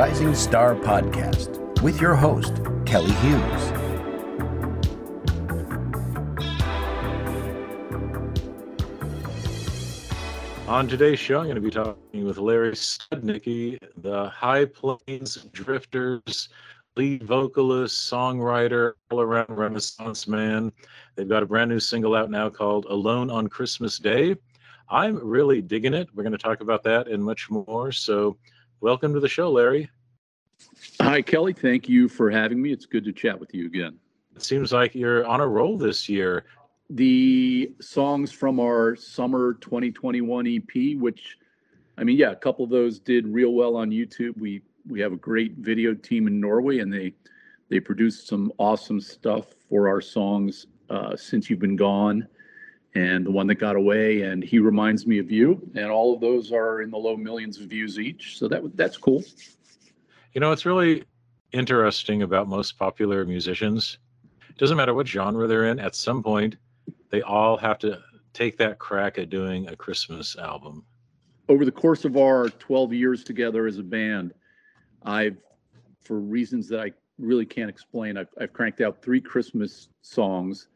Rising Star Podcast with your host, Kelly Hughes. On today's show, I'm going to be talking with Larry Studnicky, the High Plains Drifters lead vocalist, songwriter, all around Renaissance man. They've got a brand new single out now called Alone on Christmas Day. I'm really digging it. We're going to talk about that and much more. So, welcome to the show, Larry. Hi, Kelly. Thank you for having me. It's good to chat with you again. It seems like you're on a roll this year the songs from our summer 2021 EP, which I mean, yeah, a couple of those did real well on YouTube. We we have a great video team in Norway, and they they produced some awesome stuff for our songs uh, since you've been gone, and the one that got away, and he reminds me of you, and all of those are in the low millions of views each. So that that's cool. You know, it's really interesting about most popular musicians. It doesn't matter what genre they're in. At some point, they all have to take that crack at doing a Christmas album. Over the course of our 12 years together as a band, I've, for reasons that I really can't explain, I've, I've cranked out three Christmas songs.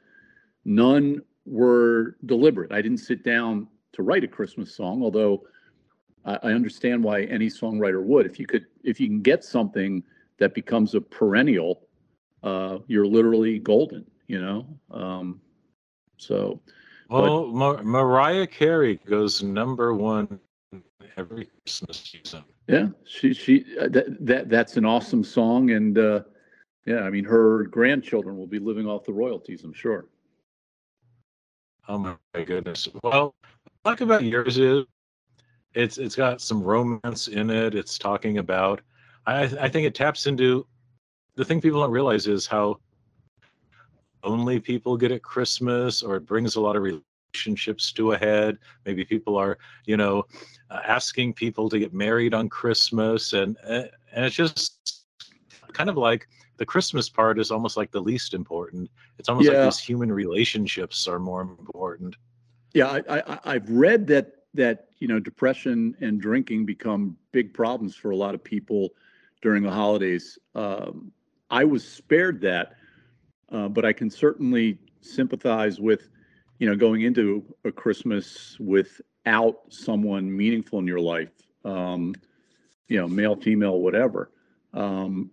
None were deliberate. I didn't sit down to write a Christmas song, although I, I understand why any songwriter would. If you could, if you can get something that becomes a perennial, uh, you're literally golden. You know, um, so, well, but, Mariah Carey goes number one every Christmas season. Yeah, she she uh, that, that that's an awesome song, and uh, yeah, I mean her grandchildren will be living off the royalties, I'm sure. Oh my goodness! Well, talk about yours is it's it's got some romance in it. It's talking about I I think it taps into the thing people don't realize is how only people get at Christmas, or it brings a lot of relationships to a head. Maybe people are, you know, uh, asking people to get married on Christmas, and and it's just kind of like the Christmas part is almost like the least important. It's almost yeah. like these human relationships are more important. Yeah, I, I, I've read that that you know depression and drinking become big problems for a lot of people during the holidays. Um, I was spared that uh, but I can certainly sympathize with, you know, going into a Christmas without someone meaningful in your life, um, you know, male, female, whatever. Um,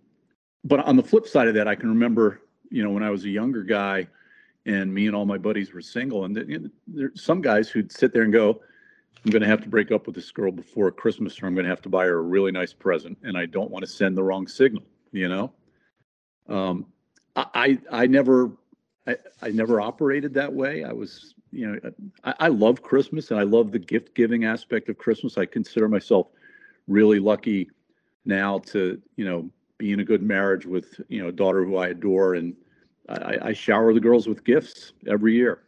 but on the flip side of that, I can remember, you know, when I was a younger guy and me and all my buddies were single, and know, there's some guys who'd sit there and go, I'm going to have to break up with this girl before Christmas, or I'm going to have to buy her a really nice present, and I don't want to send the wrong signal, you know. Um, I I never I, I never operated that way. I was you know I, I love Christmas and I love the gift giving aspect of Christmas. I consider myself really lucky now to you know be in a good marriage with you know a daughter who I adore and I, I shower the girls with gifts every year.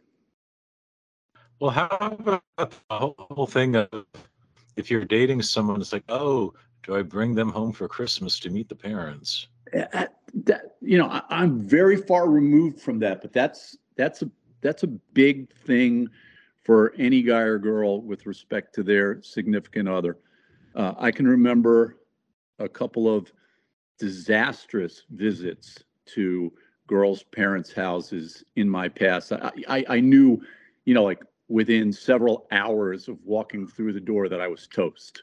Well, how about the whole thing of if you're dating someone, it's like, oh, do I bring them home for Christmas to meet the parents? that you know I, am very far removed from that, but that's that's a that's a big thing for any guy or girl with respect to their significant other. Uh, I can remember a couple of disastrous visits to girls' parents' houses in my past. I, I, I knew, you know, like within several hours of walking through the door that I was toast.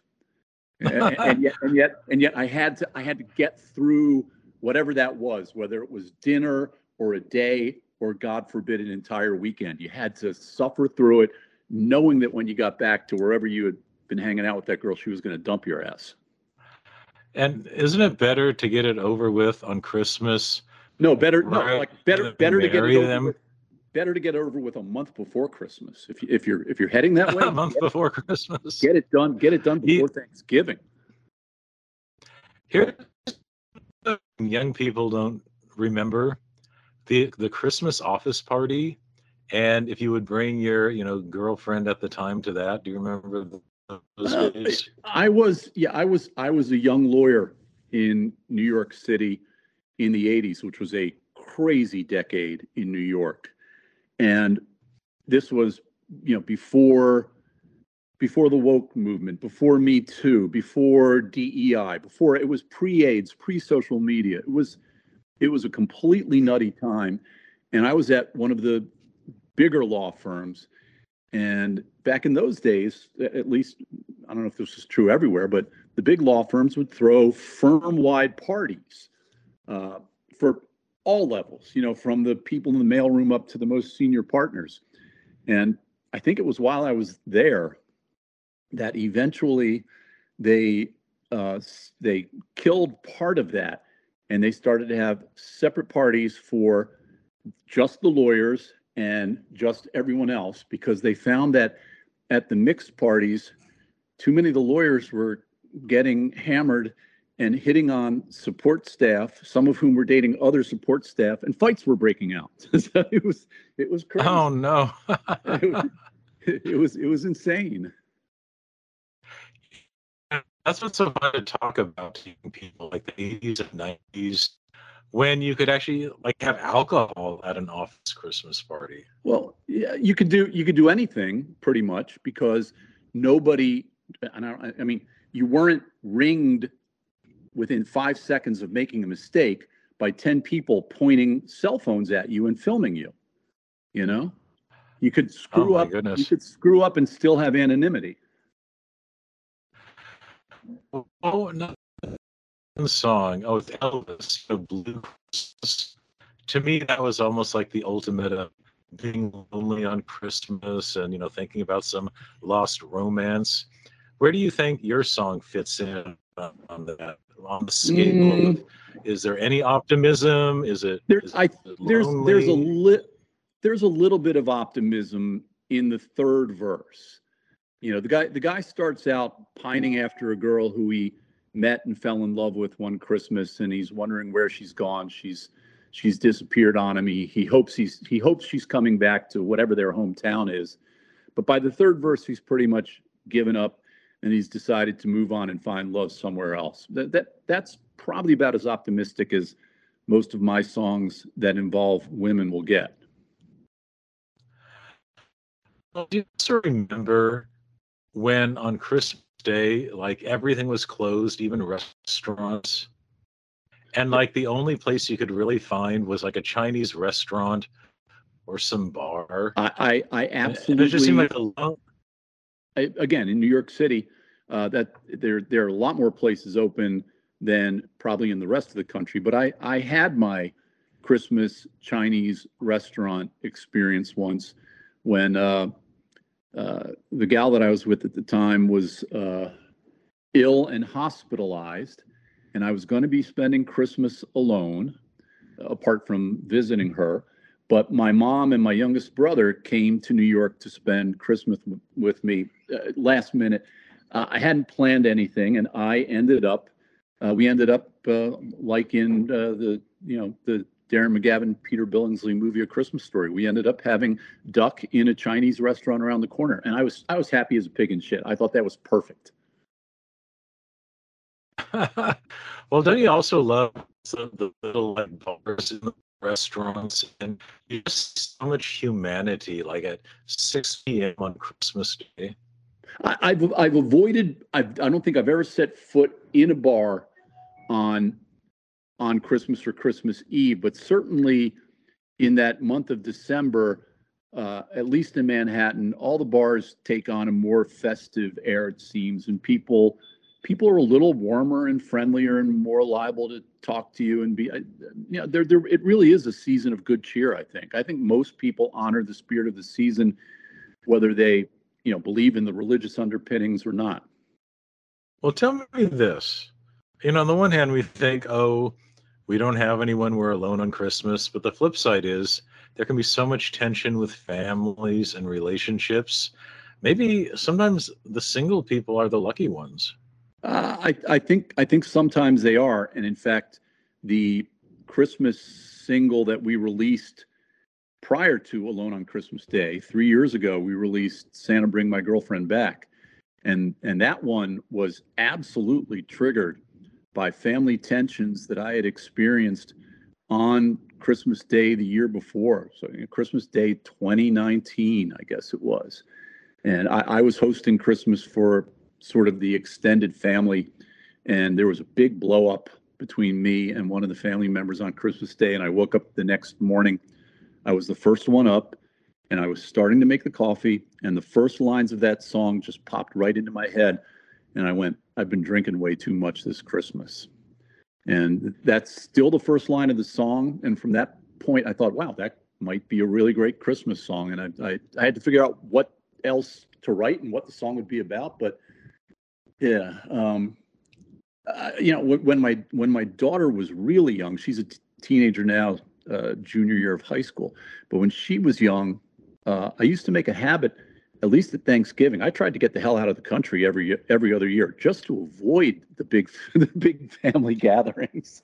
and, and, yet, and yet, and yet, I had to, I had to get through whatever that was, whether it was dinner or a day or God forbid an entire weekend. You had to suffer through it, knowing that when you got back to wherever you had been hanging out with that girl, she was going to dump your ass. And isn't it better to get it over with on Christmas? No, better no, like better better to get it over them? with better to get over with a month before Christmas. If you, if you're if you're heading that way, a month before Christmas. Get it done. Get it done before Thanksgiving. Here young people don't remember the the Christmas office party, and if you would bring your you know girlfriend at the time to that. Do you remember those uh, days? I was yeah I was I was a young lawyer in New York City in the 80s, which was a crazy decade in New York. And this was, you know, before before the woke movement, before Me Too, before DEI, before it was pre-AIDS, pre-social media. It was it was a completely nutty time, and I was at one of the bigger law firms, and back in those days, at least I don't know if this is true everywhere, but the big law firms would throw firm-wide parties uh, for all levels, you know, from the people in the mailroom up to the most senior partners. And I think it was while I was there that eventually they uh, they killed part of that, and they started to have separate parties for just the lawyers and just everyone else because they found that at the mixed parties, too many of the lawyers were getting hammered and hitting on support staff, some of whom were dating other support staff, and fights were breaking out. so it was it was crazy. Oh no. it, was, it was it was insane. That's what's so fun to talk about to people like the 80s and 90s when you could actually like have alcohol at an office Christmas party. Well, yeah, you could do you could do anything pretty much because nobody. And I, I mean, you weren't ringed within five seconds of making a mistake by ten people pointing cell phones at you and filming you. You know, you could screw Oh up. goodness. You could screw up and still have anonymity. Oh, no. Song. Oh, with Elvis, know, Blue To me, that was almost like the ultimate of being lonely on Christmas and, you know, thinking about some lost romance. Where do you think your song fits in on that? On the scale, Mm. of, is there any optimism? Is it? There- is I- it There's there's a lit there's a little bit of optimism in the third verse. You know, the guy the guy starts out pining after a girl who he met and fell in love with one Christmas, and he's wondering where she's gone. She's she's disappeared on him. He he hopes he's he hopes she's coming back to whatever their hometown is. But by the third verse, he's pretty much given up and he's decided to move on and find love somewhere else. That, that that's probably about as optimistic as most of my songs that involve women will get. Well, do you also remember when on Christmas Day, like everything was closed, even restaurants? And like the only place you could really find was like a Chinese restaurant or some bar. I I, I absolutely And it just seemed like the lone, I, again in New York City, uh, that there there are a lot more places open than probably in the rest of the country. But I I had my Christmas Chinese restaurant experience once when uh, uh, the gal that I was with at the time was uh, ill and hospitalized, and I was going to be spending Christmas alone, apart from visiting her. But my mom and my youngest brother came to New York to spend Christmas with me uh, last minute. Uh, I hadn't planned anything, and I ended up, uh, we ended up uh, like in uh, the, you know, the Darren McGavin, Peter Billingsley movie, A Christmas Story. We ended up having duck in a Chinese restaurant around the corner, and I was, I was happy as a pig in shit. I thought that was perfect. well, don't you also love some of the little like bars in the restaurants and you just so much humanity like at 6 p.m. on Christmas Day? I, I've I've avoided. I've, I don't think I've ever set foot in a bar on on Christmas or Christmas Eve, but certainly in that month of December, uh, at least in Manhattan, all the bars take on a more festive air. It seems, and people people are a little warmer and friendlier and more liable to talk to you and be. uh, You know, there there it really is a season of good cheer. I think. I think most people honor the spirit of the season, whether they you know believe in the religious underpinnings or not. Well, tell me this. You know, on the one hand, we think, oh, we don't have anyone, we're alone on Christmas. But the flip side is there can be so much tension with families and relationships. Maybe sometimes the single people are the lucky ones. Uh, I, I think I think sometimes they are, and in fact, the Christmas single that we released prior to Alone on Christmas Day three years ago, we released "Santa Bring My Girlfriend Back," and and that one was absolutely triggered by family tensions that I had experienced on Christmas Day the year before. So you know, Christmas Day 2019, I guess it was. and I, I was hosting Christmas for sort of the extended family, and there was a big blow up between me and one of the family members on Christmas Day. And I woke up the next morning. I was the first one up, and I was starting to make the coffee, and the first lines of that song just popped right into my head, and I went, "I've been drinking way too much this Christmas." And that's still the first line of the song. And from that point, I thought, wow, that might be a really great Christmas song. And I, I, I had to figure out what else to write and what the song would be about. But yeah, um, uh, you know, when my when my daughter was really young, she's a t- teenager now, uh, junior year of high school. But when she was young, uh, I used to make a habit, at least at Thanksgiving. I tried to get the hell out of the country every every other year just to avoid the big the big family gatherings.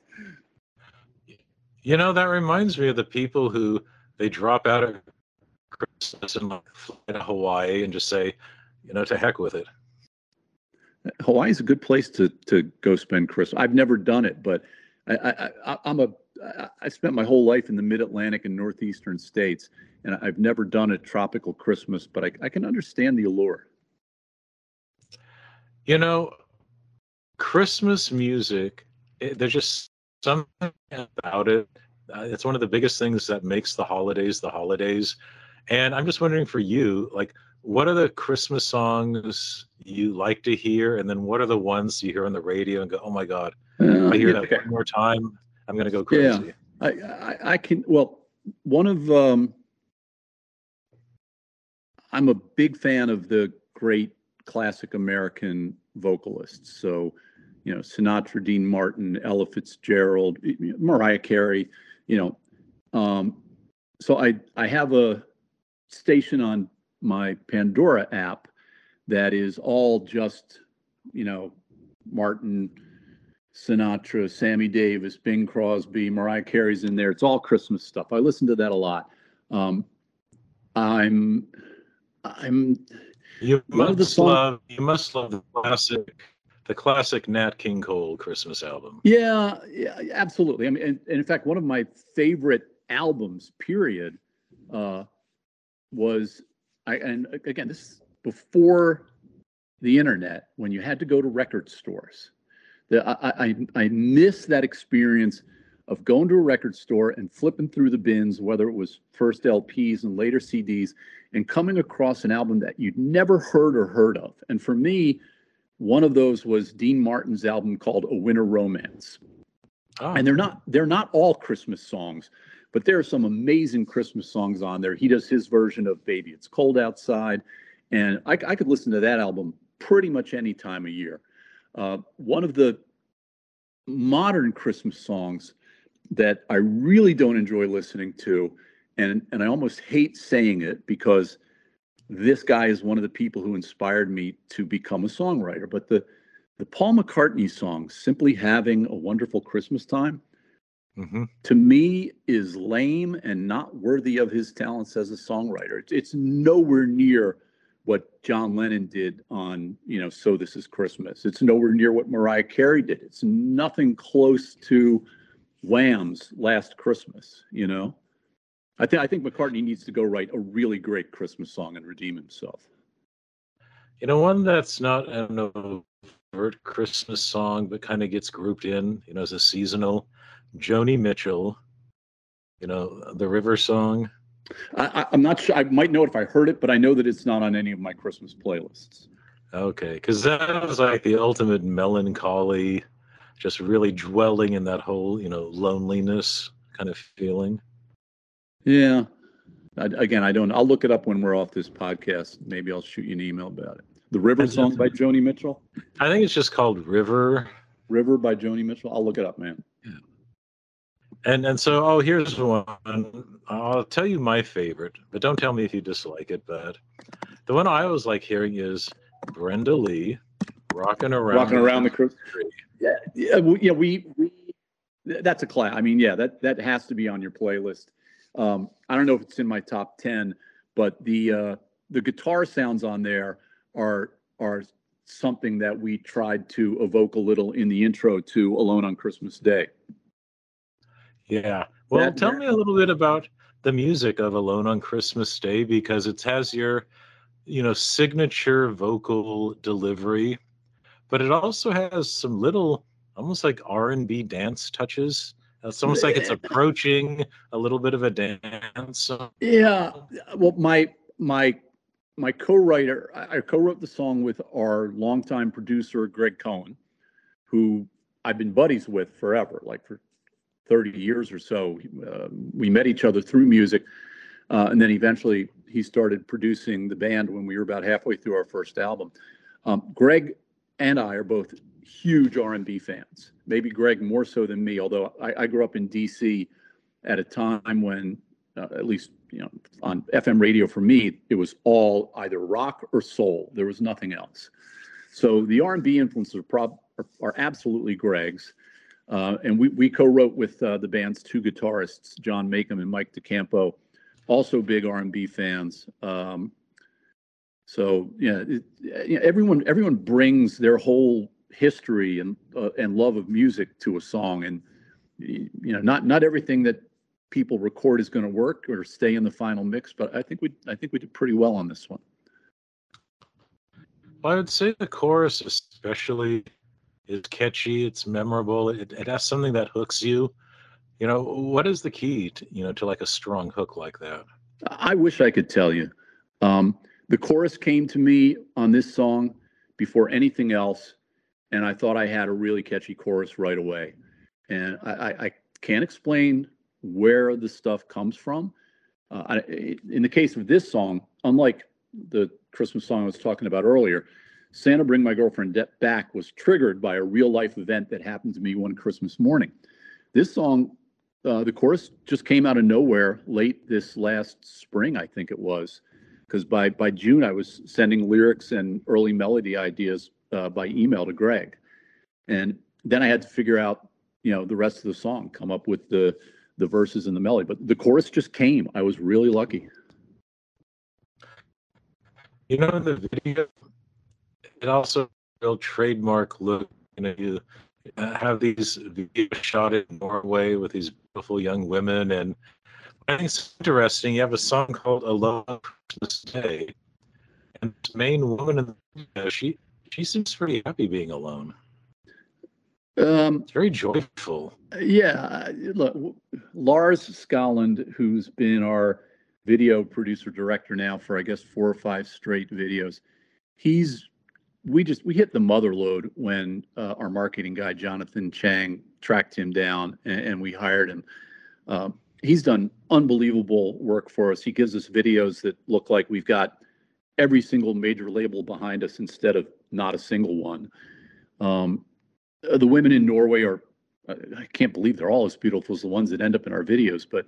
You know, that reminds me of the people who they drop out of Christmas and fly to Hawaii and just say, you know, to heck with it. Hawaii is a good place to to go spend Christmas. I've never done it, but I, I, I'm a I spent my whole life in the Mid Atlantic and Northeastern states, and I've never done a tropical Christmas, but I, I can understand the allure. You know, Christmas music, it, there's just something about it. Uh, it's one of the biggest things that makes the holidays the holidays. And I'm just wondering for you, like, what are the Christmas songs you like to hear? And then what are the ones you hear on the radio and go, oh my God, uh, I hear yeah, that one more time, I'm going to go crazy. Yeah, I, I, I, can, well, one of, um, I'm a big fan of the great classic American vocalists. So, you know, Sinatra, Dean Martin, Ella Fitzgerald, Mariah Carey, you know. Um, so I I have a station on my Pandora app that is all just, you know, Martin, Sinatra, Sammy Davis, Bing Crosby, Mariah Carey's in there. It's all Christmas stuff. I listen to that a lot. Um, I'm I'm you must love you must love the classic the classic Nat King Cole Christmas album. Yeah, yeah, absolutely. I mean, and, and in fact, one of my favorite albums, period, uh, was I and again this is before the internet when you had to go to record stores. The, I, I I miss that experience of going to a record store and flipping through the bins, whether it was first LPs and later CDs, and coming across an album that you'd never heard or heard of. And for me, one of those was Dean Martin's album called A Winter Romance. Oh. And they're not they're not all Christmas songs, but there are some amazing Christmas songs on there. He does his version of Baby It's Cold Outside. And I, I could listen to that album pretty much any time of year. Uh, one of the modern Christmas songs that I really don't enjoy listening to, and and I almost hate saying it because this guy is one of the people who inspired me to become a songwriter. But the the Paul McCartney song, simply having a wonderful Christmas time, mm-hmm. to me is lame and not worthy of his talents as a songwriter. It's, it's nowhere near what John Lennon did on, you know, So This Is Christmas. It's nowhere near what Mariah Carey did. It's nothing close to Wham's Last Christmas, you know? I think I think McCartney needs to go write a really great Christmas song and redeem himself. You know, one that's not I don't know overt Christmas song, but kind of gets grouped in, you know, as a seasonal. Joni Mitchell, you know, the River song. I, am not sure. I might know it if I heard it, but I know that it's not on any of my Christmas playlists. Okay, because that was like the ultimate melancholy just really dwelling in that whole, you know, loneliness kind of feeling. Yeah. I, again, I don't. I'll look it up when we're off this podcast. Maybe I'll shoot you an email about it. The River song by Joni Mitchell. I think it's just called River. River by Joni Mitchell. I'll look it up, man. And and so oh here's one. I'll tell you my favorite, but don't tell me if you dislike it. But the one I always like hearing is Brenda Lee, "Rocking Around." Rocking around the Christmas tree. Yeah, yeah, we, yeah, we, we that's a class. I mean, yeah, that that has to be on your playlist. Um, I don't know if it's in my top ten, but the uh, the guitar sounds on there are are something that we tried to evoke a little in the intro to Alone on Christmas Day. Yeah. Well, that, tell me a little bit about the music of Alone on Christmas Day because it has your you know, signature vocal delivery, but it also has some little almost like R&B dance touches. It's almost like it's approaching a little bit of a dance. Yeah. Well, my my my co-writer, I co-wrote the song with our longtime producer Greg Cohen, who I've been buddies with forever, like for 30 years or so. Uh, we met each other through music, uh, and then eventually he started producing the band when we were about halfway through our first album. Um, Greg and I are both huge R&B fans. Maybe Greg more so than me, although I, I grew up in D.C. at a time when, uh, at least you know, on FM radio for me, it was all either rock or soul. There was nothing else. So the R&B influences are, prob- are, are absolutely Greg's. Uh, and we, we co-wrote with uh, the band's two guitarists, John Maycomb and Mike DeCampo, also big R&B fans. Um, so yeah, it, yeah, everyone everyone brings their whole history and uh, and love of music to a song, and you know, not not everything that people record is going to work or stay in the final mix, but I think we I think we did pretty well on this one. I would say the chorus especially is catchy. It's memorable. It, it has something that hooks you. You know, what is the key to, you know, to like a strong hook like that? I wish I could tell you. Um, the chorus came to me on this song before anything else, and I thought I had a really catchy chorus right away. And I, I, I can't explain where the stuff comes from. Uh, I, in the case of this song, unlike the Christmas song I was talking about earlier, Santa Bring My Girlfriend Back was triggered by a real life event that happened to me one Christmas morning. This song, uh, the chorus just came out of nowhere late this last spring, I think it was, because by by June I was sending lyrics and early melody ideas uh, by email to Greg, and then I had to figure out, you know, the rest of the song, come up with the the verses and the melody. But the chorus just came. I was really lucky. You know, the video, it also real trademark look. You know, you have these videos shot in Norway with these beautiful young women, and I think it's interesting. You have a song called "Alone Christmas Day," and the main woman in the video, she she seems pretty happy being alone. Um, it's very joyful. Yeah, look, Lars Skaaland, who's been our video producer director now for I guess four or five straight videos, he's we just we hit the mother load when uh, our marketing guy Jonathan Chang tracked him down and, and we hired him. Uh, he's done unbelievable work for us. He gives us videos that look like we've got every single major label behind us instead of not a single one. Um, the women in Norway are, I can't believe they're all as beautiful as the ones that end up in our videos, but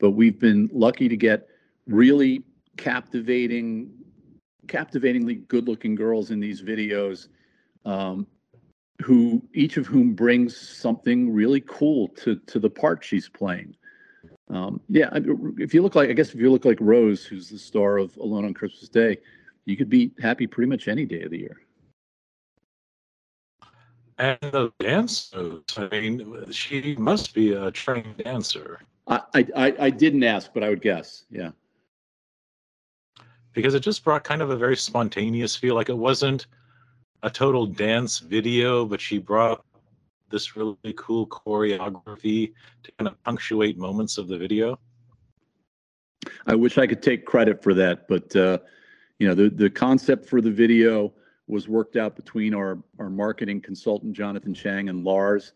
but we've been lucky to get really captivating, captivatingly good-looking girls in these videos, um, who each of whom brings something really cool to to the part she's playing. Um, yeah, if you look like, I guess if you look like Rose, who's the star of Alone on Christmas Day, you could be happy pretty much any day of the year. And the dance moves. I mean, she must be a trained dancer. I, I, I didn't ask, but I would guess. Yeah. Because it just brought kind of a very spontaneous feel. Like it wasn't a total dance video, but she brought this really cool choreography to kind of punctuate moments of the video. I wish I could take credit for that, but uh, you know, the the concept for the video was worked out between our, our marketing consultant, Jonathan Chang, and Lars.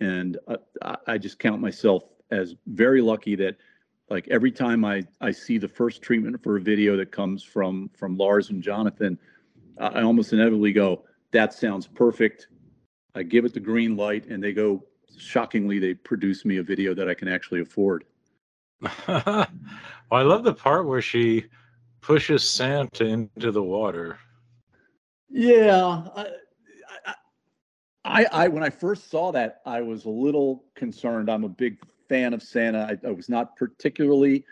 And I, I just count myself as very lucky that like every time I, I see the first treatment for a video that comes from from Lars and Jonathan, I almost inevitably go, that sounds perfect. I give it the green light and they go, shockingly, they produce me a video that I can actually afford. well, I love the part where she pushes Santa into the water. Yeah, I, I, I, when I first saw that, I was a little concerned. I'm a big fan of Santa. I, I was not particularly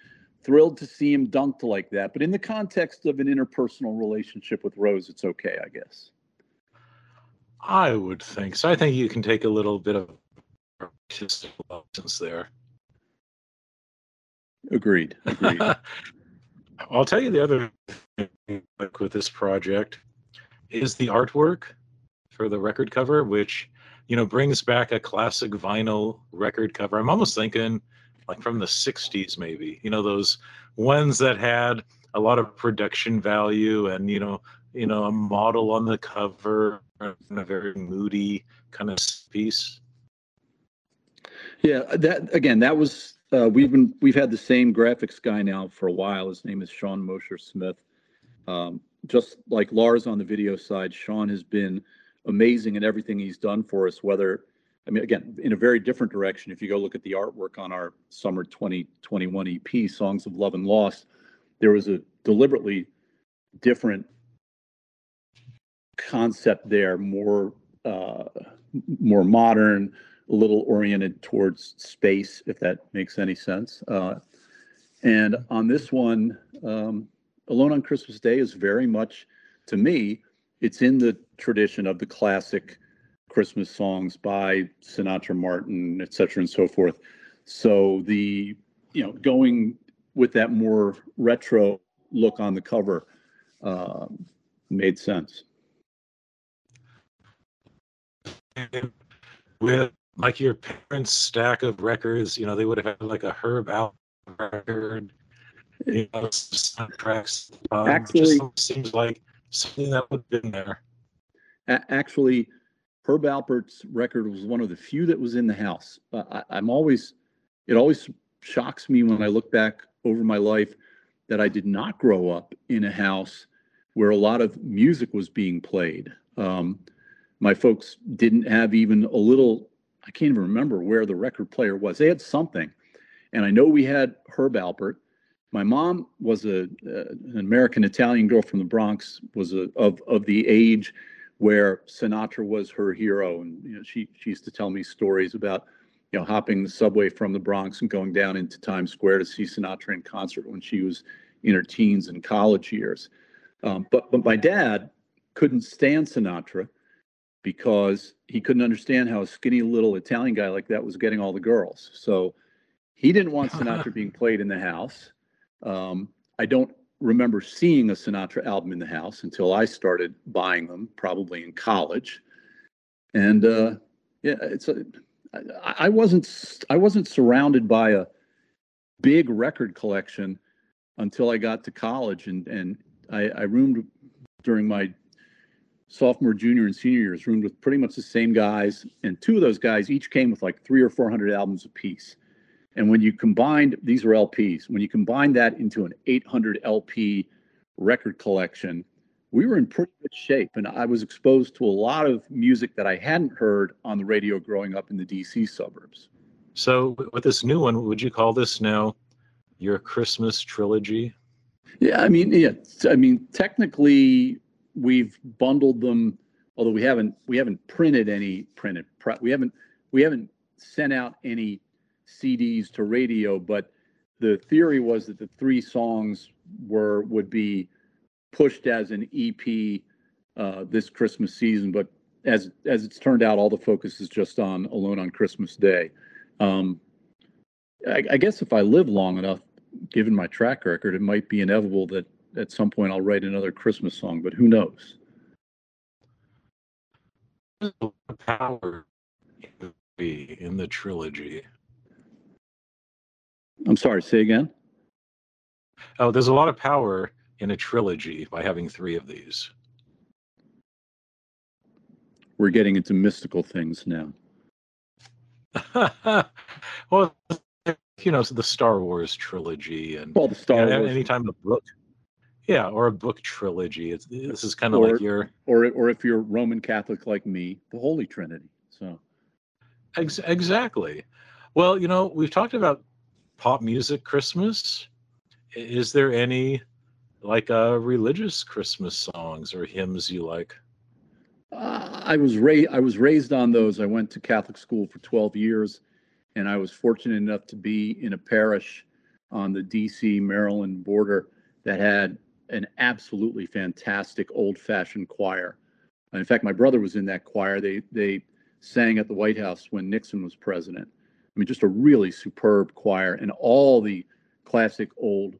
thrilled to see him dunked like that, but in the context of an interpersonal relationship with Rose, it's okay, I guess. I would think so. I think you can take a little bit of artistic license there. Agreed. Agreed. I'll tell you the other thing with this project is the artwork for the record cover, which you know brings back a classic vinyl record cover. I'm almost thinking like from the 60s maybe you know those ones that had a lot of production value and you know you know a model on the cover and a very moody kind of piece. Yeah that again that was uh, we've been we've had the same graphics guy now for a while. His name is sean mosher smith. Um, just like lars on the video side sean has been amazing in everything he's done for us whether I mean, again, in a very different direction. If you go look at the artwork on our summer 2021 EP, Songs of Love and Loss, there was a deliberately different concept there, more uh, more modern, a little oriented towards space, if that makes any sense. Uh, and on this one, um, Alone on Christmas Day is very much, to me, it's in the tradition of the classic Christmas songs by Sinatra, Martin, et cetera, and so forth. So the you know going with that more retro look on the cover uh, made sense. With like your parents' stack of records, you know, they would have had like a Herb Alpert record, you know, soundtracks. Um, actually, just seems like something that would have been there. Actually, Herb Alpert's record was one of the few that was in the house. Uh, I, I'm always, it always shocks me when I look back over my life that I did not grow up in a house where a lot of music was being played. Um, my folks didn't have even a little, I can't even remember where the record player was. They had something. And I know we had Herb Alpert. My mom was a, uh, an American Italian girl from the Bronx, was a, of, of the age where Sinatra was her hero. And you know, she, she used to tell me stories about you know, hopping the subway from the Bronx and going down into Times Square to see Sinatra in concert when she was in her teens and college years. Um, but but my dad couldn't stand Sinatra because he couldn't understand how a skinny little Italian guy like that was getting all the girls. So he didn't want Sinatra being played in the house. Um, I don't remember seeing a Sinatra album in the house until I started buying them, probably in college. And uh, yeah, it's a, I, I wasn't I wasn't surrounded by a big record collection until I got to college, and and I, I roomed during my sophomore, junior, and senior years. Roomed with pretty much the same guys, and two of those guys each came with like three or four hundred albums apiece. And when you combined, these are LPs, when you combine that into an 800 LP record collection, we were in pretty good shape. And I was exposed to a lot of music that I hadn't heard on the radio growing up in the DC suburbs. So, with this new one, would you call this now your Christmas trilogy? Yeah, I mean, yeah, I mean, technically, we've bundled them. Although we haven't, we haven't printed any printed. We haven't, we haven't sent out any CDs to radio, but the theory was that the three songs were would be pushed as an EP uh, this Christmas season. But as as it's turned out, all the focus is just on Alone on Christmas Day. Um, I, I guess if I live long enough, given my track record, it might be inevitable that at some point I'll write another Christmas song. But who knows? Power be in the trilogy. I'm sorry, say again. Oh, there's a lot of power in a trilogy by having three of these. We're getting into mystical things now. well, you know, so the Star Wars trilogy and well, the Star you know, Wars. anytime a book, yeah, or a book trilogy. It's this is kind of like your or or if you're Roman Catholic like me, the Holy Trinity. So ex- exactly. Well, you know, we've talked about pop music Christmas. Is there any like uh, religious Christmas songs or hymns you like? Uh, I was raised. I was raised on those. I went to Catholic school for 12 years, and I was fortunate enough to be in a parish on the D.C. Maryland border that had an absolutely fantastic old-fashioned choir. In fact, my brother was in that choir. They they sang at the White House when Nixon was president. I mean, just a really superb choir, and all the classic old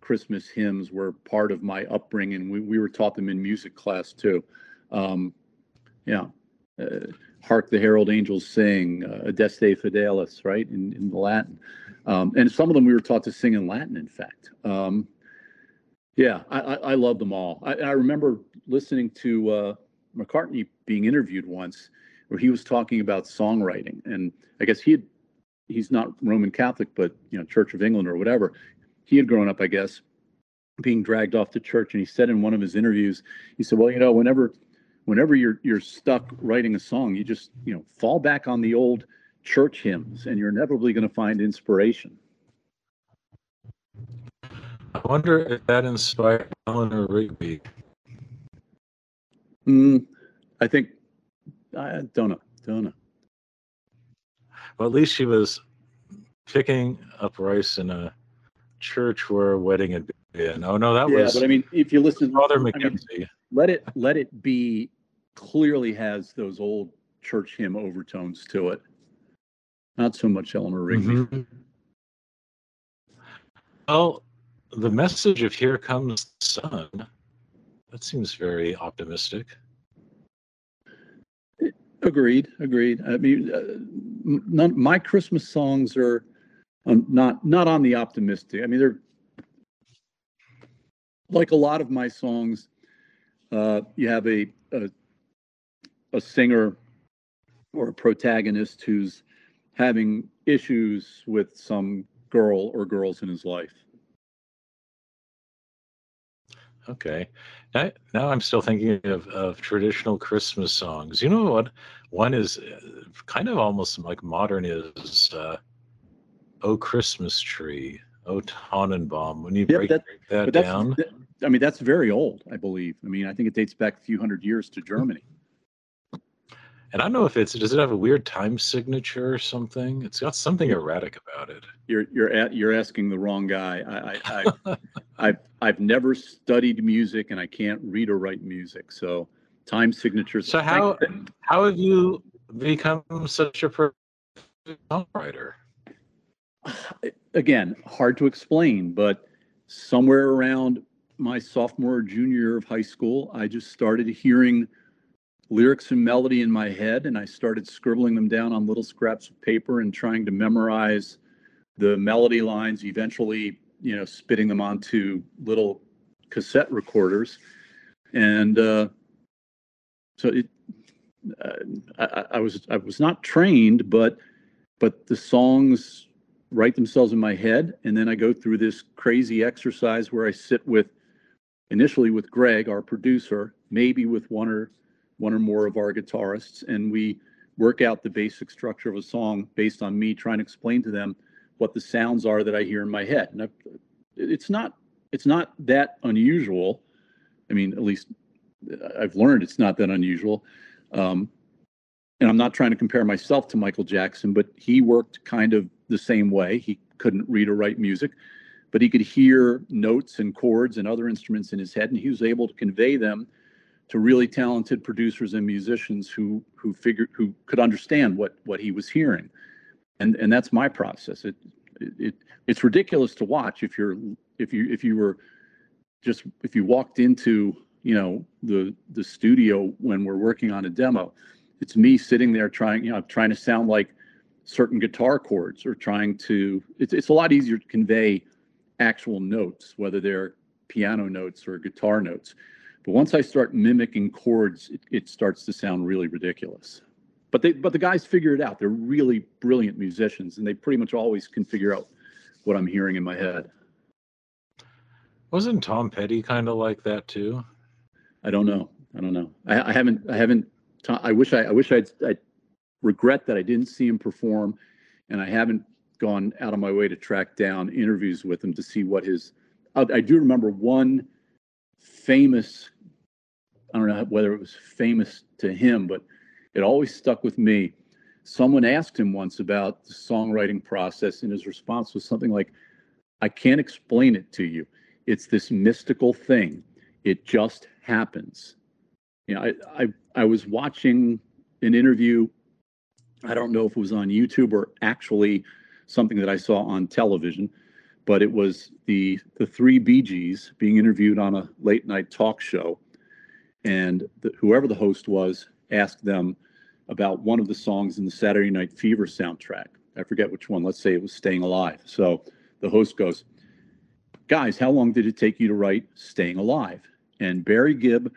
Christmas hymns were part of my upbringing. We, we were taught them in music class too. Um, yeah. Uh, Hark the Herald Angels Sing, uh, Adeste Fideles, right, in, in the Latin. Um, and some of them we were taught to sing in Latin, in fact. Um, yeah, I, I, I, love them all. I, I remember listening to uh, McCartney being interviewed once where he was talking about songwriting. And I guess he had, he's not Roman Catholic, but, you know, Church of England or whatever he had grown up, I guess, being dragged off to church. And he said in one of his interviews, he said, "Well, you know, whenever, whenever you're you're stuck writing a song, you just you know fall back on the old church hymns, and you're inevitably going to find inspiration." I wonder if that inspired Eleanor Rigby. Mm, I think I don't know. Don't know. Well, at least she was picking up rice in a church where a wedding had been. Oh no, that yeah, was. but I mean, if you listen, Father I mean, let it let it be. Clearly has those old church hymn overtones to it. Not so much Eleanor Rigby. Mhm. Well, the message of "Here Comes the Sun" that seems very optimistic. Agreed. Agreed. I mean, uh, none, my Christmas songs are um, not not on the optimistic. I mean, they're like a lot of my songs. Uh, you have a, a a singer or a protagonist who's having issues with some girl or girls in his life. Okay. Now, now I'm still thinking of, of traditional Christmas songs. You know what? One is uh, kind of almost like modern is uh, "Oh Christmas Tree," "Oh Tannenbaum." When you Yep, break, that- break that down, th- I mean, that's very old, I believe. I mean, I think it dates back a few hundred years to Germany. And I don't know if it's does it have a weird time signature or something? It's got something erratic about it. You're you're at, you're asking the wrong guy. I, I, I I've I've never studied music and I can't read or write music. So time signatures. So how how have you become such a songwriter? again hard to explain, but somewhere around my sophomore or junior year of high school, I just started hearing lyrics and melody in my head, and I started scribbling them down on little scraps of paper and trying to memorize the melody lines. Eventually, you know, spitting them onto little cassette recorders, and uh, so it. Uh, I, I was I was not trained, but but the songs write themselves in my head, and then I go through this crazy exercise where I sit with initially with Greg, our producer, maybe with one or one or more of our guitarists, and we work out the basic structure of a song based on me trying to explain to them what the sounds are that I hear in my head. And I've, it's not it's not that unusual. I mean, at least I've learned it's not that unusual. Um, and I'm not trying to compare myself to Michael Jackson, but he worked kind of the same way. He couldn't read or write music, but he could hear notes and chords and other instruments in his head, and he was able to convey them to really talented producers and musicians who who figured who could understand what what he was hearing. And and that's my process. It it it's ridiculous to watch if you're if you if you were just if you walked into you know the the studio when we're working on a demo it's me sitting there trying you know trying to sound like certain guitar chords or trying to it's, it's a lot easier to convey actual notes whether they're piano notes or guitar notes but once i start mimicking chords it, it starts to sound really ridiculous but they but the guys figure it out they're really brilliant musicians and they pretty much always can figure out what i'm hearing in my head Wasn't Tom Petty kind of like that too? I don't know. I don't know. I, I haven't. I haven't. I wish I. I wish I'd. I regret that I didn't see him perform, and I haven't gone out of my way to track down interviews with him to see what his. I, I do remember one famous. I don't know whether it was famous to him, but it always stuck with me. Someone asked him once about the songwriting process, and his response was something like, "I can't explain it to you. It's this mystical thing." it just happens. You know, I, I I was watching an interview. I don't know if it was on YouTube or actually something that I saw on television, but it was the the three Gees being interviewed on a late night talk show, and the, whoever the host was asked them about one of the songs in the Saturday Night Fever soundtrack. I forget which one. Let's say it was "Staying Alive." So the host goes, "Guys, how long did it take you to write "Staying Alive"?" And Barry Gibb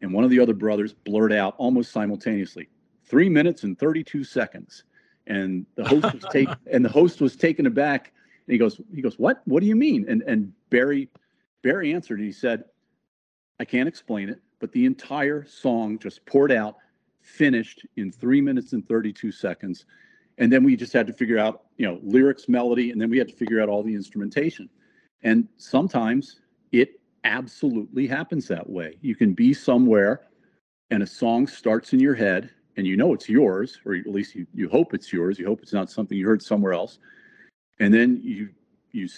and one of the other brothers blurt out almost simultaneously, three minutes and 32 seconds. And the host was take, and the host was taken aback. And he goes, he goes, what? What do you mean? And and Barry, Barry answered, and he said, I can't explain it, but the entire song just poured out, finished in three minutes and 32 seconds. And then we just had to figure out, you know, lyrics, melody, and then we had to figure out all the instrumentation. And sometimes it absolutely happens that way. You can be somewhere and a song starts in your head and you know it's yours, or at least you, you hope it's yours. You hope it's not something you heard somewhere else. And then you you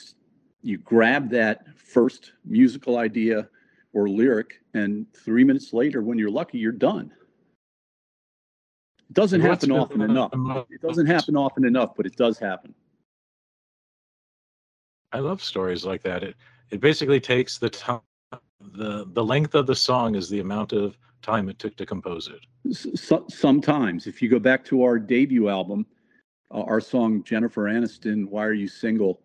you grab that first musical idea or lyric, and three minutes later, when you're lucky, you're done. It doesn't happen often enough. It doesn't happen often enough, but it does happen. I love stories like that. It it basically takes the time the the length of the song is the amount of time it took to compose it so, sometimes if you go back to our debut album uh, our song jennifer aniston why are you single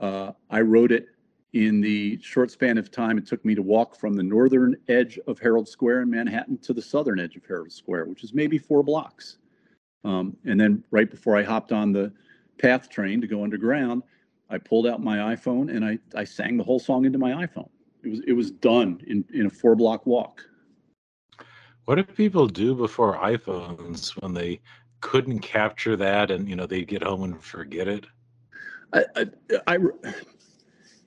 uh, i wrote it in the short span of time it took me to walk from the northern edge of herald square in manhattan to the southern edge of herald square which is maybe four blocks um, and then right before i hopped on the path train to go underground I pulled out my iPhone and I, I sang the whole song into my iPhone. It was it was done in, in a four block walk. What do people do before iPhones when they couldn't capture that and you know they'd get home and forget it? I, I, I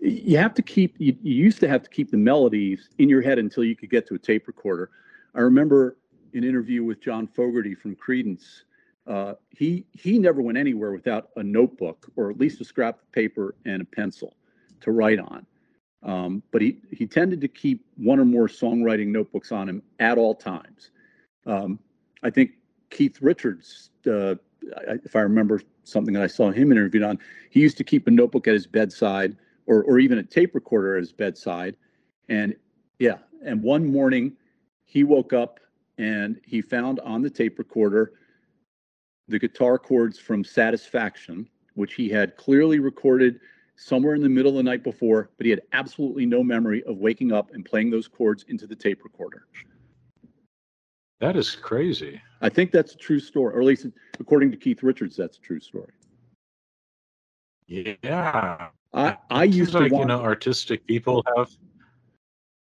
you have to keep you, you used to have to keep the melodies in your head until you could get to a tape recorder. I remember an interview with John Fogerty from Creedence uh, he he never went anywhere without a notebook or at least a scrap of paper and a pencil to write on. Um, but he he tended to keep one or more songwriting notebooks on him at all times. Um, I think Keith Richards, uh, if I remember something that I saw him interviewed on, he used to keep a notebook at his bedside or or even a tape recorder at his bedside. And yeah, and one morning he woke up and he found on the tape recorder the guitar chords from Satisfaction, which he had clearly recorded somewhere in the middle of the night before, but he had absolutely no memory of waking up and playing those chords into the tape recorder. That is crazy. I think that's a true story, or at least according to Keith Richards, that's a true story. Yeah. I, I used to like, want, you know, artistic people have.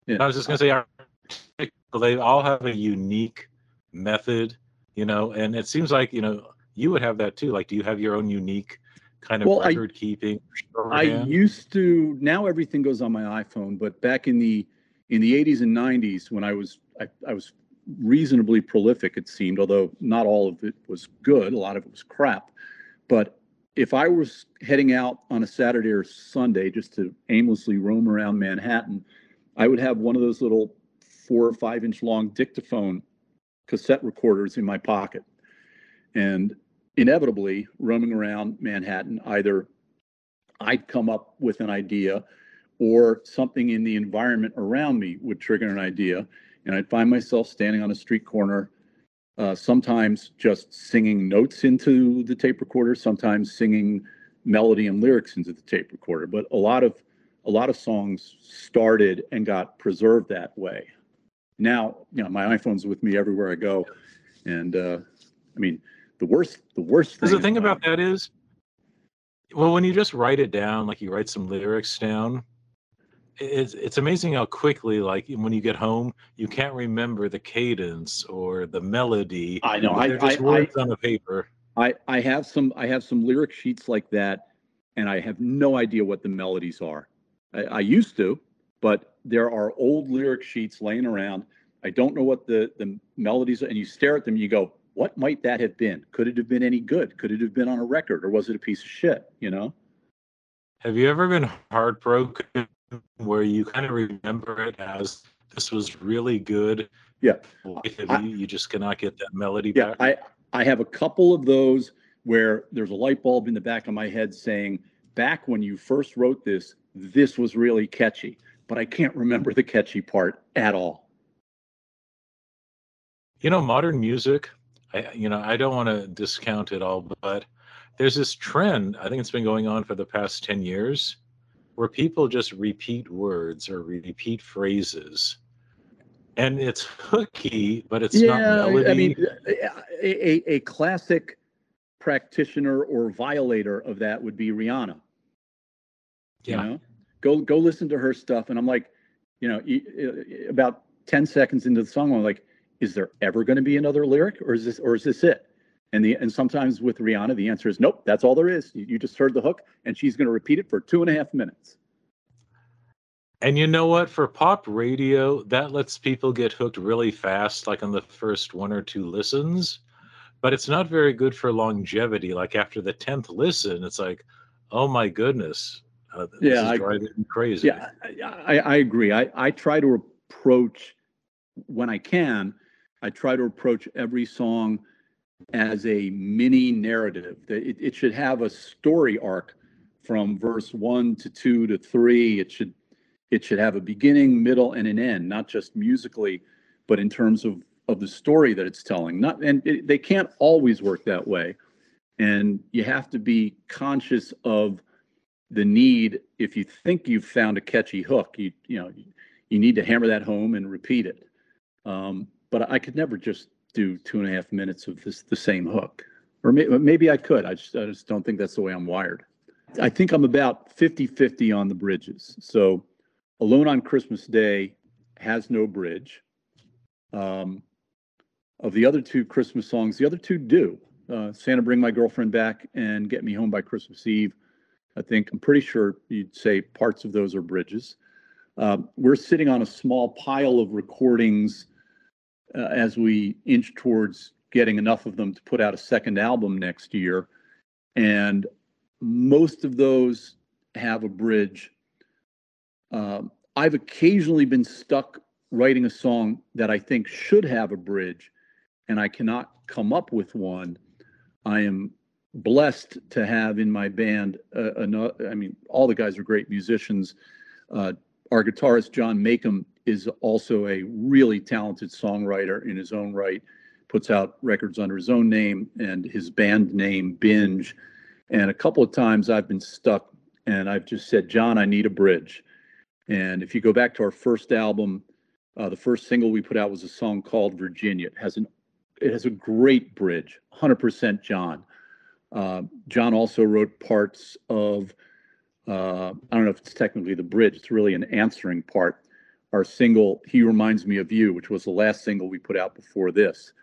Yeah. I was just going to say, artistic, they all have a unique method you know and it seems like you know you would have that too like do you have your own unique kind of well, record I, keeping i used to now everything goes on my iphone but back in the in the 80s and 90s when i was I, I was reasonably prolific it seemed although not all of it was good a lot of it was crap but if i was heading out on a saturday or sunday just to aimlessly roam around manhattan i would have one of those little four or five inch long dictaphone cassette recorders in my pocket. And inevitably, roaming around Manhattan, either I'd come up with an idea or something in the environment around me would trigger an idea. And I'd find myself standing on a street corner, uh, sometimes just singing notes into the tape recorder, sometimes singing melody and lyrics into the tape recorder. But a lot of a lot of songs started and got preserved that way now you know my iPhone's with me everywhere I go, and uh, I mean the worst the worst thing. The thing about that is, well, when you just write it down, like you write some lyrics down, it's it's amazing how quickly, like when you get home, you can't remember the cadence or the melody. I know. They're I, just I, words I, on the paper. I I have some I have some lyric sheets like that, and I have no idea what the melodies are. I, I used to, but there are old lyric sheets laying around. I don't know what the, the melodies are, and you stare at them, you go, what might that have been? Could it have been any good? Could it have been on a record, or was it a piece of shit? You know? Have you ever been heartbroken where you kind of remember it as this was really good? Yeah. I, you just cannot get that melody yeah, back. I, I have a couple of those where there's a light bulb in the back of my head saying, back when you first wrote this, this was really catchy, but I can't remember the catchy part at all. You know, modern music, I, you know, I don't want to discount it all, but there's this trend, I think it's been going on for the past 10 years, where people just repeat words or repeat phrases. And it's hooky, but it's not melody. I mean, a, a, classic practitioner or violator of that would be Rihanna. Yeah. You know, go go listen to her stuff, and I'm like, you know, about ten seconds into the song, I'm like, is there ever going to be another lyric, or is this or is this it? And the and sometimes with Rihanna, the answer is nope. That's all there is. You, you just heard the hook, and she's going to repeat it for two and a half minutes. And you know what? For pop radio, that lets people get hooked really fast, like on the first one or two listens. But it's not very good for longevity. Like after the tenth listen, it's like, oh my goodness, uh, this Yeah, is I- driving me crazy. Yeah, I, I, I agree. I, I try to approach when I can. I try to approach every song as a mini narrative. That it, it should have a story arc from verse one to two to three. It should it should have a beginning, middle, and an end, not just musically, but in terms of of the story that it's telling. Not and it, they can't always work that way, and you have to be conscious of the need if you think you've found a catchy hook you you know you need to hammer that home and repeat it um, but i could never just do two and a half minutes of this the same hook. Or may, maybe i could I just, I just don't think that's the way i'm wired. I think i'm about 50 50 on the bridges. So alone on christmas day has no bridge. Um, of the other two christmas songs the other two do. Uh, santa bring my girlfriend back and get me home by christmas eve I think, I'm pretty sure you'd say parts of those are bridges. Um, we're sitting on a small pile of recordings uh, as we inch towards getting enough of them to put out a second album next year. And most of those have a bridge. Um, I've occasionally been stuck writing a song that I think should have a bridge, and I cannot come up with one. I am blessed to have in my band. Uh, ano- I mean, all the guys are great musicians. Uh, our guitarist John Makem is also a really talented songwriter in his own right. Puts out records under his own name and his band name Binge. And a couple of times I've been stuck, and I've just said, John, I need a bridge. And if you go back to our first album, uh, the first single we put out was a song called Virginia. It has an it has a great bridge, 100% John. Uh, John also wrote parts of, uh, I don't know if it's technically the bridge, it's really an answering part. Our single, He Reminds Me of You, which was the last single we put out before this.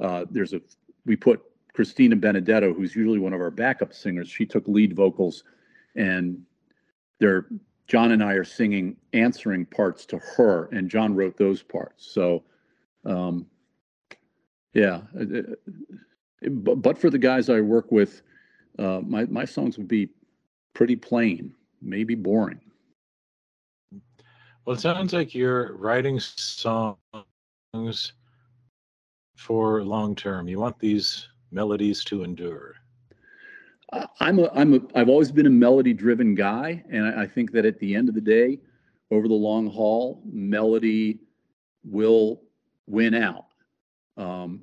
Uh, there's a, we put Christina Benedetto, who's usually one of our backup singers, she took lead vocals and they're, John and I are singing answering parts to her, and John wrote those parts. So, um, yeah, uh, uh, but, but for the guys I work with, uh, my my songs would be pretty plain, maybe boring. Well, it sounds like you're writing songs for long term. You want these melodies to endure. I'm a I'm a I've always been a melody driven guy, and I, I think that at the end of the day, over the long haul, melody will win out. Um,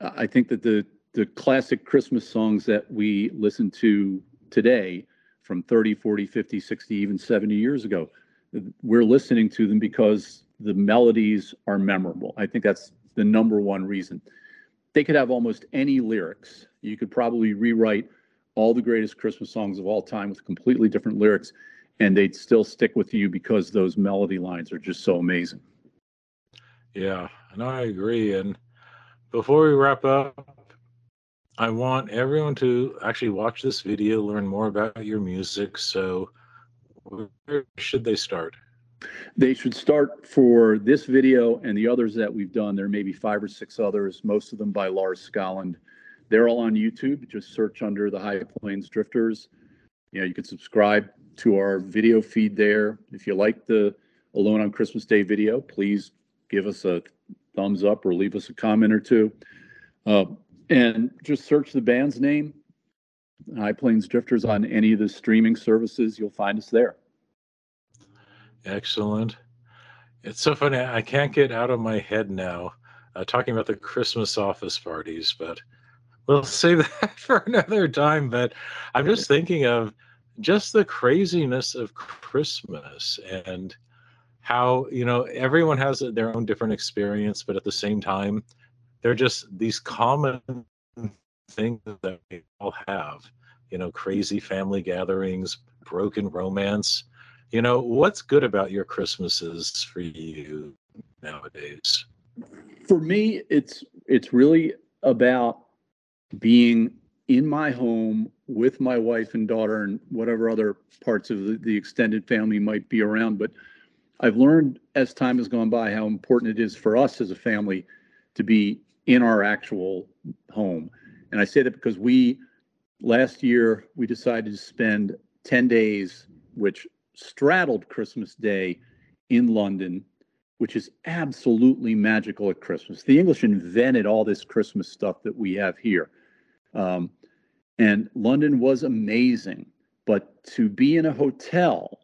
I think that the the classic Christmas songs that we listen to today from 30, 40, 50, 60, even 70 years ago, we're listening to them because the melodies are memorable. I think that's the number one reason. They could have almost any lyrics. You could probably rewrite all the greatest Christmas songs of all time with completely different lyrics, and they'd still stick with you because those melody lines are just so amazing. Yeah, and I agree. And before we wrap up, I want everyone to actually watch this video, learn more about your music. So, where should they start? They should start for this video and the others that we've done. There may be five or six others, most of them by Lars Scotland. They're all on YouTube. Just search under the High Plains Drifters. You know, you can subscribe to our video feed there. If you like the Alone on Christmas Day video, please give us a thumbs up or leave us a comment or two. Uh, and just search the band's name. High Plains Drifters on any of the streaming services. You'll find us there. Excellent. It's so funny. I can't get out of my head now uh, talking about the Christmas office parties, but we'll save that for another time. But I'm just thinking of just the craziness of Christmas and how, you know, everyone has their own different experience, but at the same time, they're just these common things that we all have, you know, crazy family gatherings, broken romance you know, what's good about your Christmases for you nowadays? For me, it's it's really about being in my home with my wife and daughter and whatever other parts of the, the extended family might be around. But I've learned as time has gone by how important it is for us as a family to be in our actual home. And I say that because we last year we decided to spend 10 days, which straddled Christmas Day in London, which is absolutely magical at Christmas. The English invented all this Christmas stuff that we have here. Um, and London was amazing. But to be in a hotel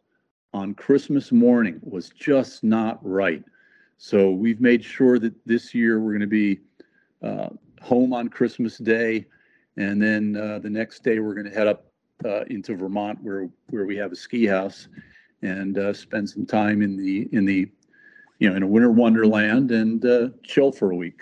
on Christmas morning was just not right. So we've made sure that this year we're going to be uh, home on Christmas Day. And then uh, the next day we're going to head up uh, into Vermont, where where we have a ski house, and uh, spend some time in the in the you know in a winter wonderland and uh, chill for a week.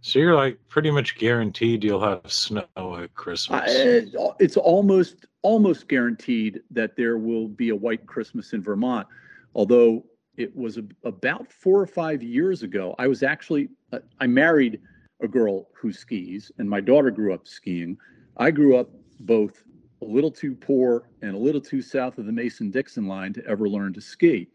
So you're like pretty much guaranteed you'll have snow at Christmas. I, it's almost almost guaranteed that there will be a white Christmas in Vermont, although it was a, about four or five years ago. I was actually uh, I married a girl who skis, and my daughter grew up skiing. I grew up both a little too poor and a little too south of the Mason Dixon line to ever learn to ski.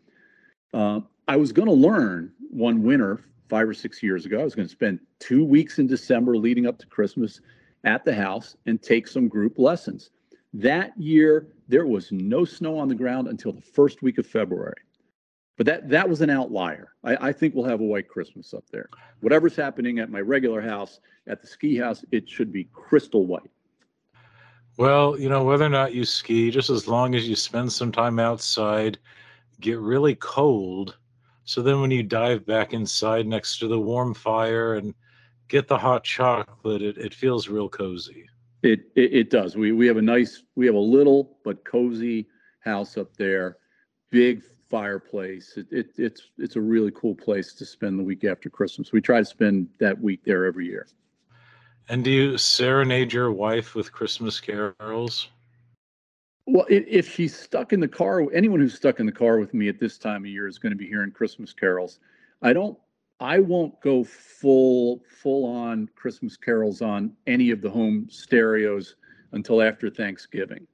Uh, I was going to learn one winter five or six years ago. I was going to spend two weeks in December leading up to Christmas at the house and take some group lessons. That year, there was no snow on the ground until the first week of February. But that that was an outlier. I, I think we'll have a white Christmas up there. Whatever's happening at my regular house, at the ski house, it should be crystal white. Well, you know, whether or not you ski, just as long as you spend some time outside, get really cold. So then when you dive back inside next to the warm fire and get the hot chocolate, it, it feels real cozy. It, it, it does. We we have a nice we have a little but cozy house up there, big fireplace. It, it it's it's a really cool place to spend the week after Christmas. We try to spend that week there every year. And do you serenade your wife with Christmas carols? Well, if she's stuck in the car, anyone who's stuck in the car with me at this time of year is going to be hearing Christmas carols. I don't, I won't go full, full on Christmas carols on any of the home stereos until after Thanksgiving.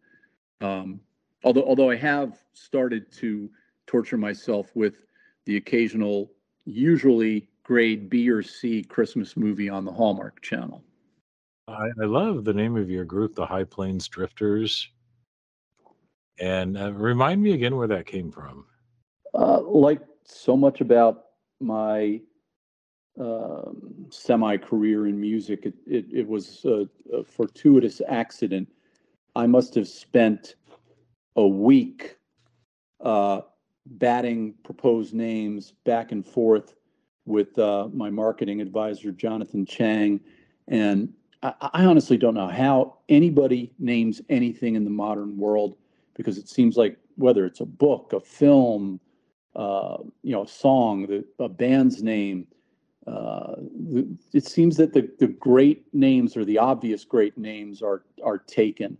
Um, although, although I have started to torture myself with the occasional, usually grade B or C Christmas movie on the Hallmark Channel. I, I love the name of your group, the High Plains Drifters. And uh, remind me again where that came from. Uh, like so much about my um, semi career in music, it, it, it was a, a, fortuitous accident. I must have spent a week uh, batting proposed names back and forth with uh, my marketing advisor, Jonathan Chang. And I, I honestly don't know how anybody names anything in the modern world because it seems like whether it's a book, a film, uh, you know, a song, the, a band's name, uh, it seems that the, the great names or the obvious great names are are taken,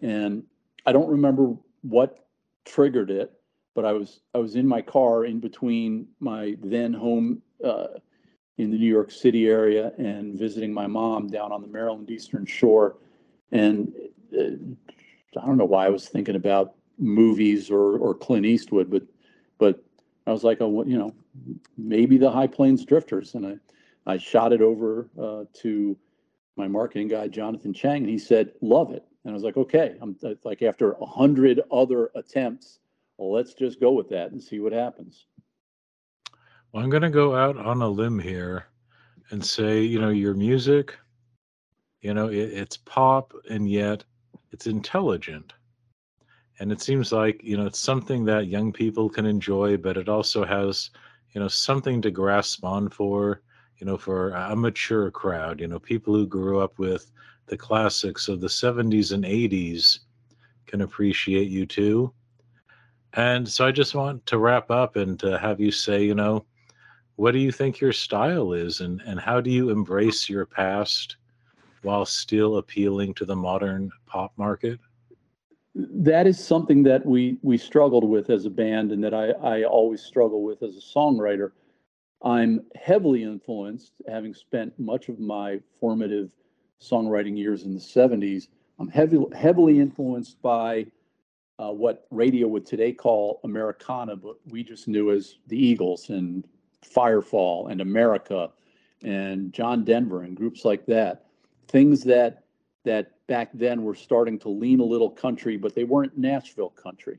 and I don't remember what triggered it, but I was I was in my car in between my then home uh, in the New York City area and visiting my mom down on the Maryland Eastern Shore. And uh, I don't know why I was thinking about movies or, or Clint Eastwood, but but I was like, oh, you know, maybe the High Plains Drifters, and I I shot it over uh, to my marketing guy Jonathan Chang, and he said, love it. And I was like, okay. I'm like after a hundred other attempts, let's just go with that and see what happens. Well, I'm going to go out on a limb here and say, you know, your music, you know, it, it's pop and yet it's intelligent. And it seems like, you know, it's something that young people can enjoy, but it also has, you know, something to grasp on for, you know, for a mature crowd, you know, people who grew up with the classics of the 70s and 80s can appreciate U2. And so I just want to wrap up and to have you say, you know, what do you think your style is and, and how do you embrace your past while still appealing to the modern pop market? That is something that we we struggled with as a band and that I, I always struggle with as a songwriter. I'm heavily influenced, having spent much of my formative songwriting years in the 70s. I'm heavy, heavily influenced by uh, what radio would today call Americana, but we just knew as the Eagles and Firefall and America and John Denver and groups like that. Things that that back then were starting to lean a little country, but they weren't Nashville country.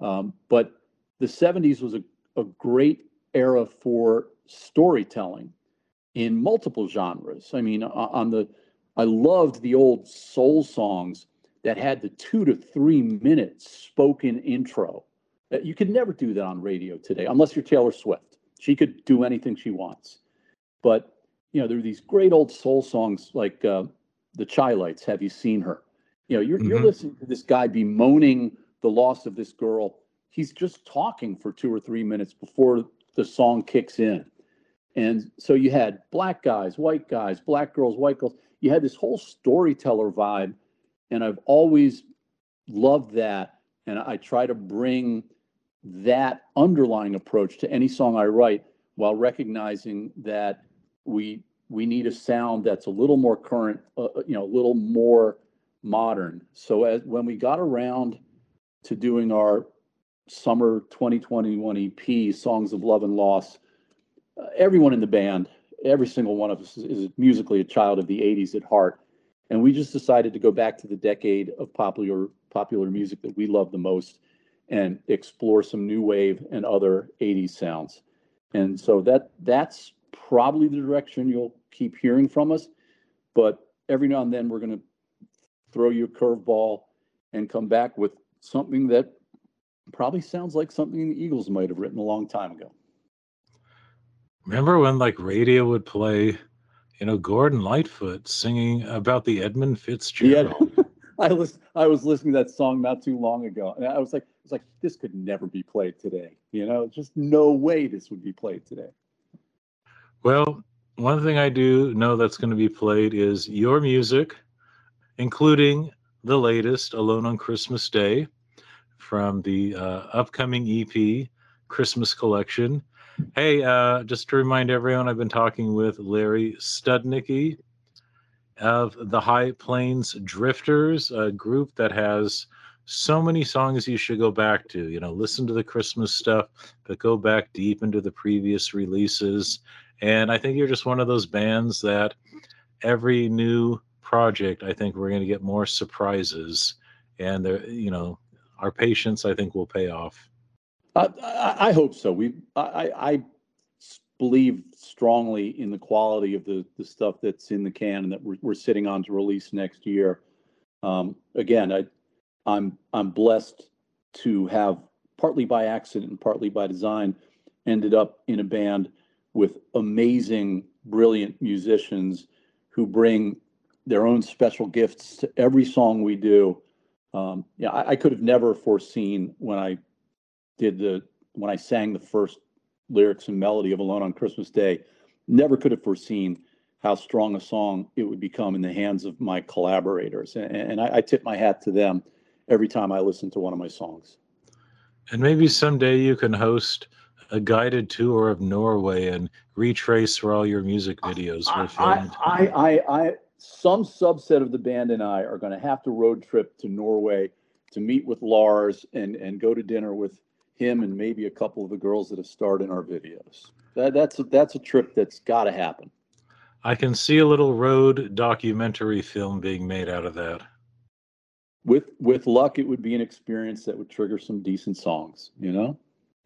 Um, but the 70s was a, a great era for storytelling in multiple genres. I mean, on the I loved the old soul songs that had the two to three minutes spoken intro. You could never do that on radio today, unless you're Taylor Swift. She could do anything she wants. But you know, there are these great old soul songs like uh, the Chi-Lites. Have you seen her? You know, you're mm-hmm. you're listening to this guy bemoaning the loss of this girl. He's just talking for two or three minutes before the song kicks in. And so you had black guys, white guys, black girls, white girls. You had this whole storyteller vibe. And I've always loved that. And I try to bring that underlying approach to any song I write while recognizing that we we need a sound that's a little more current, uh, uh you know, a little more modern. So as when we got around to doing our summer 2021 EP, Songs of Love and Loss, uh, everyone in the band, every single one of us is, is musically a child of the 80s at heart. And we just decided to go back to the decade of popular popular music that we love the most and explore some new wave and other 80s sounds. And so that that's probably the direction you'll keep hearing from us. But every now and then we're going to throw you a curveball and come back with something that probably sounds like something the Eagles might have written a long time ago. Remember when like radio would play, you know, Gordon Lightfoot singing about the Edmund Fitzgerald? Yeah. I was I was listening to that song not too long ago, and I was like, it's like this could never be played today. You know, just no way this would be played today. Well, one thing I do know that's going to be played is your music, including the latest "Alone on Christmas Day" from the uh, upcoming EP Christmas Collection. Hey, uh, just to remind everyone, I've been talking with Larry Studnicky of the High Plains Drifters, a group that has so many songs you should go back to. You know, listen to the Christmas stuff, but go back deep into the previous releases. And I think you're just one of those bands that every new project, I think we're going to get more surprises. And, there, you know, our patience, I think, will pay off. I, I, hope so. We, I, I believe strongly in the quality of the the stuff that's in the can and that we're, we're sitting on to release next year. Um, again, I, I'm I'm blessed to have partly by accident and partly by design ended up in a band with amazing, brilliant musicians who bring their own special gifts to every song we do. Um, yeah, I, I could have never foreseen when I did the when I sang the first lyrics and melody of Alone on Christmas Day, never could have foreseen how strong a song it would become in the hands of my collaborators. And, and I, I, tip my hat to them every time I listen to one of my songs. And maybe someday you can host a guided tour of Norway and retrace where all your music videos were filmed. I, I, I, I some subset of the band and I are going to have to road trip to Norway to meet with Lars and, and go to dinner with him and maybe a couple of the girls that have starred in our videos. That, that's a, that's a trip that's got to happen. I can see a little road documentary film being made out of that. With with luck, it would be an experience that would trigger some decent songs. You know.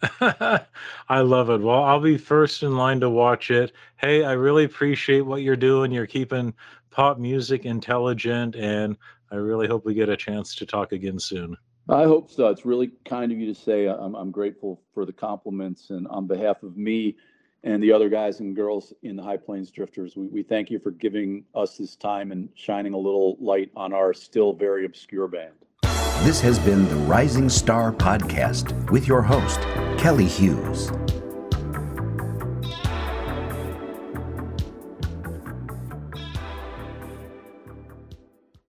I love it. Well, I'll be first in line to watch it. Hey, I really appreciate what you're doing. You're keeping pop music intelligent, and I really hope we get a chance to talk again soon. I hope so. It's really kind of you to say. I'm, I'm grateful for the compliments. And on behalf of me and the other guys and girls in the High Plains Drifters, we, we thank you for giving us this time and shining a little light on our still very obscure band. This has been the Rising Star Podcast with your host, Kelly Hughes.